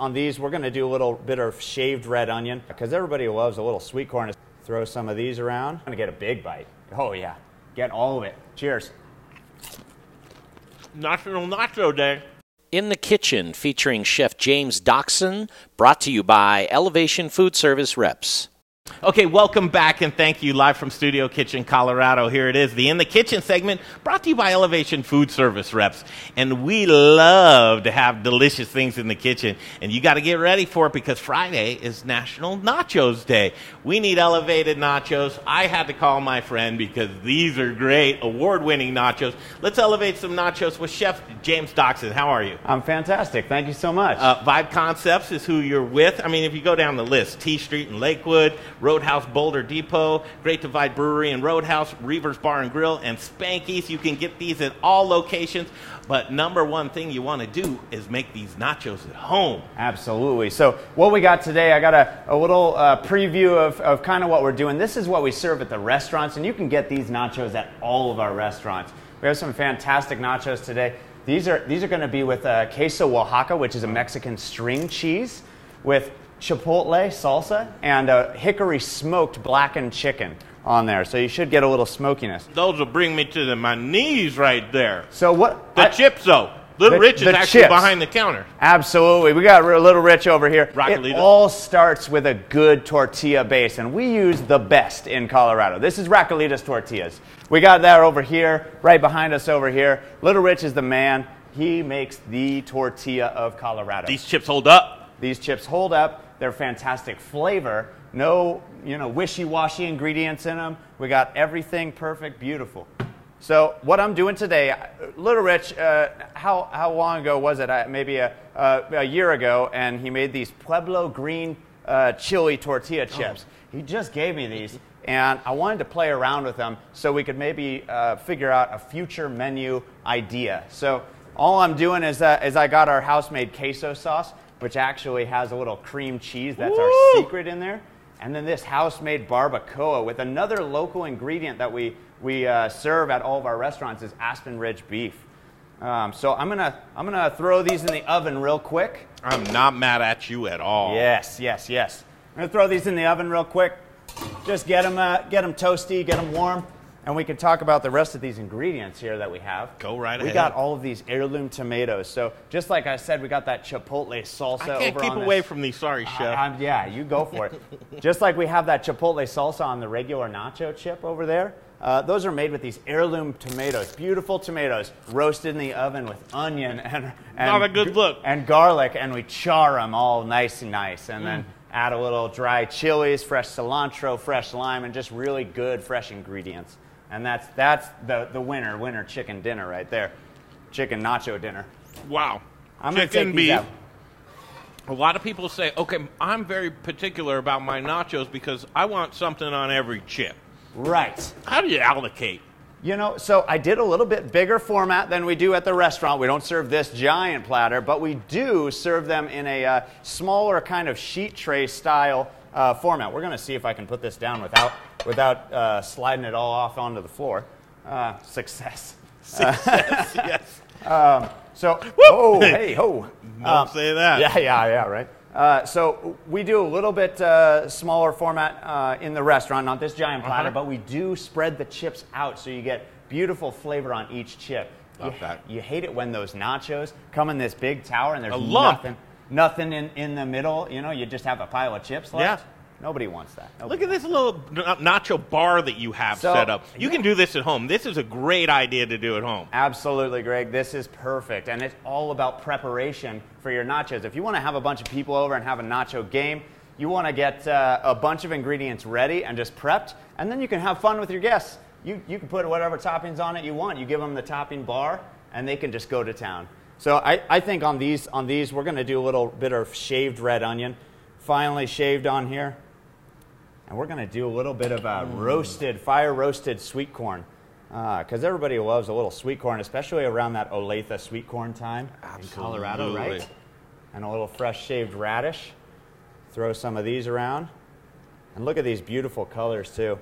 On these, we're going to do a little bit of shaved red onion because everybody loves a little sweet corn. Throw some of these around. I'm going to get a big bite. Oh, yeah. Get all of it. Cheers. National Nacho Day. In the Kitchen, featuring Chef James Doxon, brought to you by Elevation Food Service Reps. Okay, welcome back and thank you live from Studio Kitchen, Colorado. Here it is, the In the Kitchen segment brought to you by Elevation Food Service Reps. And we love to have delicious things in the kitchen. And you got to get ready for it because Friday is National Nachos Day. We need elevated nachos. I had to call my friend because these are great, award winning nachos. Let's elevate some nachos with Chef James Doxon. How are you? I'm fantastic. Thank you so much. Uh, Vibe Concepts is who you're with. I mean, if you go down the list, T Street in Lakewood, Roadhouse Boulder Depot, Great Divide Brewery and Roadhouse, Reiver's Bar and Grill, and Spanky's. You can get these at all locations. But number one thing you want to do is make these nachos at home. Absolutely. So, what we got today, I got a, a little uh, preview of, of kind of what we're doing. This is what we serve at the restaurants, and you can get these nachos at all of our restaurants. We have some fantastic nachos today. These are, these are going to be with uh, queso Oaxaca, which is a Mexican string cheese, with chipotle salsa and a hickory smoked blackened chicken on there. So you should get a little smokiness. Those will bring me to the, my knees right there. So what? The I- chips, though. Little The- Rich is actually chips. behind the counter. Absolutely. We got a little rich over here. It all starts with a good tortilla base, and we use the best in Colorado. This is Raquelita's tortillas. We got that over here, right behind us over here. Little Rich is the man. He makes the tortilla of Colorado. These chips hold up. These chips hold up. They're fantastic flavor. No, you know, wishy-washy ingredients in them. We got everything perfect, beautiful. So what I'm doing today, Little Rich, uh, how, how long ago was it? Uh, maybe a, uh, a year ago, and he made these Pueblo green uh, chili tortilla chips. He just gave me these, and I wanted to play around with them so we could maybe uh, figure out a future menu idea. So all I'm doing is, uh, is I got our house-made queso sauce, which actually has a little cream cheese. That's our secret in there. And then this house-made barbacoa with another local ingredient that we, we uh, serve at all of our restaurants is Aspen Ridge beef. Um, so I'm gonna, I'm gonna throw these in the oven real quick. I'm not mad at you at all. Yes, yes, yes. I'm gonna throw these in the oven real quick. Just get them, uh, get them toasty, get them warm, and we can talk about the rest of these ingredients here that we have. Go right We ahead. We got all of these heirloom tomatoes. So just like I said, we got that chipotle salsa I can't keep away this- from these. Sorry, chef. Yeah, you go for it. Just like we have that chipotle salsa on the regular nacho chip over there. Uh, those are made with these heirloom tomatoes, beautiful tomatoes, roasted in the oven with onion and, and Not a good look. and garlic, and we char them all nice and nice, and Mm. then add a little dry chilies, fresh cilantro, fresh lime, and just really good fresh ingredients. And that's that's the the winner winner chicken dinner right there, chicken nacho dinner. wow. I'm Chicken beef. out. A lot of people say, okay, I'm very particular about my nachos because I want something on every chip. Right. How do you allocate? You know, so I did a little bit bigger format than we do at the restaurant. We don't serve this giant platter, but we do serve them in a uh, smaller kind of sheet tray style uh, format. We're going to see if I can put this down without, without uh, sliding it all off onto the floor. Uh, success. yes. So, oh, hey, ho. Don't say that. Yeah, yeah, yeah, right. Uh, so we do a little bit uh, smaller format uh, in the restaurant, not this giant platter, Uh-huh. but we do spread the chips out so you get beautiful flavor on each chip. Love you, that. you hate it when those nachos come in this big tower and there's nothing, nothing in, in the middle. You know, you just have a pile of chips left. Yeah. Nobody wants that. Look at this little na- nacho bar that you have So- set up. You can do this at home. This is a great idea to do at home. Absolutely, Greg. This is perfect. And it's all about preparation for your nachos. If you want to have a bunch of people over and have a nacho game, you want to get uh, a bunch of ingredients ready and just prepped, and then you can have fun with your guests. You, you can put whatever toppings on it you want. You give them the topping bar, and they can just go to town. So I, I think on these, on these, we're going to do a little bit of shaved red onion, finely shaved on here. And we're going to do a little bit of uh, roasted, fire roasted sweet corn. Because everybody loves a little sweet corn, especially around that Olathe sweet corn time in Colorado, right? And a little fresh shaved radish. Throw some of these around. And look at these beautiful colors, too.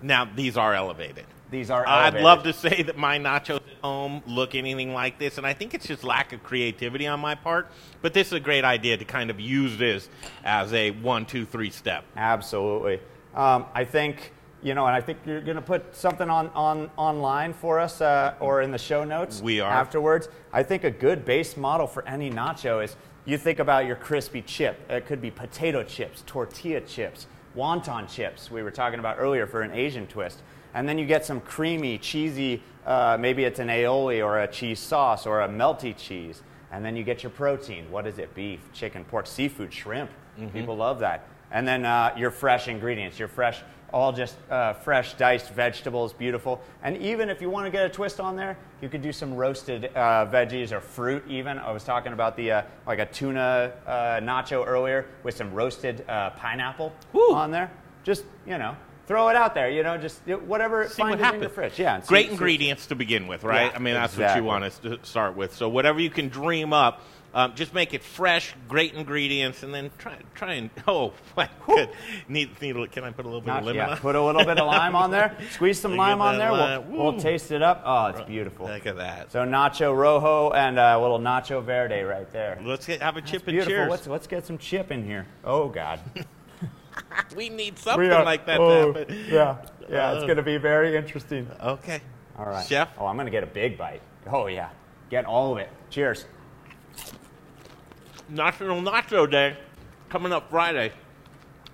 Now, these are elevated. These are elevated. I'd love to say that my nachos home look anything like this, and I think it's just lack of creativity on my part. But this is a great idea to kind of use this as a one, two, three step. Absolutely. Um, I think you know, and I think you're going to put something on, on online for us uh, or in the show notes. We are. afterwards. I think a good base model for any nacho is you think about your crispy chip. It could be potato chips, tortilla chips, wonton chips. We were talking about earlier for an Asian twist, and then you get some creamy, cheesy. Uh, maybe it's an aioli or a cheese sauce or a melty cheese, and then you get your protein. What is it? Beef, chicken, pork, seafood, shrimp. People love that. And then uh, your fresh ingredients, your fresh all just uh, fresh diced vegetables, beautiful. And even if you want to get a twist on there, you could do some roasted uh, veggies or fruit. Even I was talking about the uh, like a tuna uh, nacho earlier with some roasted uh, pineapple on there. Just you know, throw it out there. You know, just whatever See what finds in your happens. fridge. Yeah, and see- Great see- ingredients to begin with, right? Yeah, I mean, that's what you want us to start with. So whatever you can dream up, um, just make it fresh, great ingredients, and then try try and oh my good. Need, need, can I put a little bit Not- of lemon yeah, on? put a little bit of lime on there. Squeeze some lime on there. lime. We'll, we'll taste it up. Oh, it's beautiful. Look at that. So nacho rojo and a little nacho verde right there. Let's get, have a chip and Beautiful. cheers. Let's, let's get some chip in here. Oh God. we need something We are- like that oh, to happen. Yeah, yeah, it's Uh. going to be very interesting. Okay. All right, Chef? Oh, I'm going to get a big bite. Oh yeah, get all of it. Cheers. National Nacho Day coming up Friday.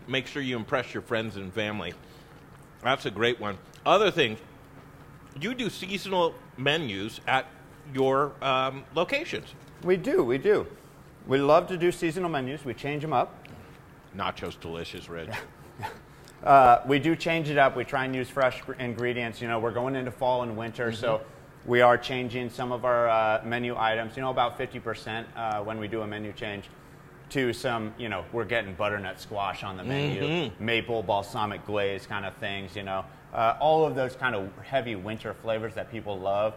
Make sure you impress your friends and family. That's a great one. Other things, you do seasonal menus at your um, locations. We do, we do. We love to do seasonal menus. We change them up. Nachos delicious, Rich. Uh, we do change it up. We try and use fresh gr- ingredients. You know, we're going into fall and winter, so we are changing some of our uh, menu items. You know, about 50% uh, when we do a menu change to some, you know, we're getting butternut squash on the menu, maple balsamic glaze kind of things, you know. Uh, all of those kind of heavy winter flavors that people love.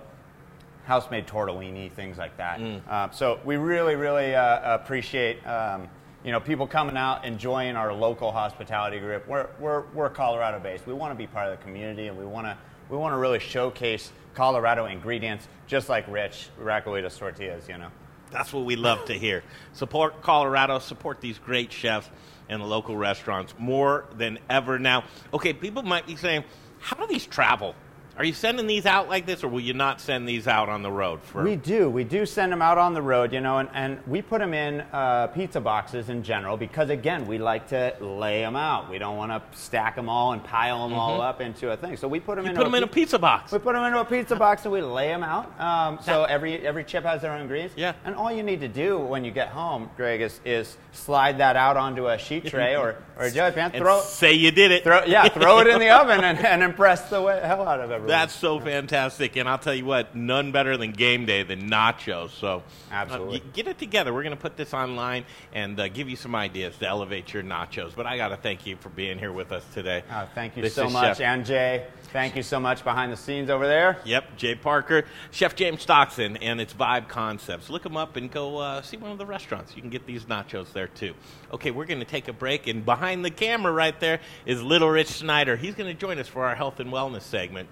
House-made tortellini, things like that. Uh, so we really, really uh, appreciate um, you know people coming out, enjoying our local hospitality group. We're we're, we're Colorado-based. We want to be part of the community, and we want to we want to really showcase Colorado ingredients, just like Rich Raquelitas tortillas. You know. That's what we love to hear. Support Colorado, support these great chefs and local restaurants more than ever now. Okay, people might be saying, how do these travel? Are you sending these out like this, or will you not send these out on the road? For We do. We do send them out on the road, you know, and, and we put them in uh, pizza boxes in general because, again, we like to lay them out. We don't want to stack them all and pile them all up into a thing. So we put them you in put them in a pizza box. We put them into a pizza box and we lay them out. Um, so every every chip has their own grease. Yeah. And all you need to do when you get home, Greg, is, is slide that out onto a sheet tray or, or a jelly pan. Throw, say you did it. throw, yeah, throw it in the oven and, and impress the hell out of everyone. That's so fantastic, and I'll tell you what, none better than game day than nachos. So, uh, Absolutely. y- get it together. We're going to put this online and uh, give you some ideas to elevate your nachos. But I got to thank you for being here with us today. Uh, thank you This so much, Chef- and Jay. Thank you so much behind the scenes over there. Yep, Jay Parker, Chef James Stockton, and it's Vibe Concepts. Look them up and go uh, see one of the restaurants. You can get these nachos there too. Okay, we're going to take a break, and behind the camera right there is Little Rich Snyder. He's going to join us for our health and wellness segment.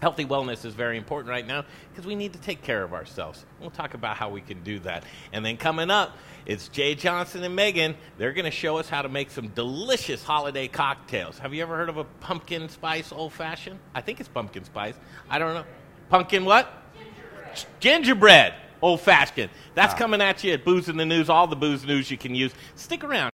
Healthy wellness is very important right now because we need to take care of ourselves. We'll talk about how we can do that. And then coming up, it's Jay Johnson and Megan. They're going to show us how to make some delicious holiday cocktails. Have you ever heard of a pumpkin spice old fashioned? I think it's pumpkin spice. I don't know. Pumpkin what? Gingerbread old fashioned. That's ah. coming at you at Booze in the News, all the booze news you can use. Stick around.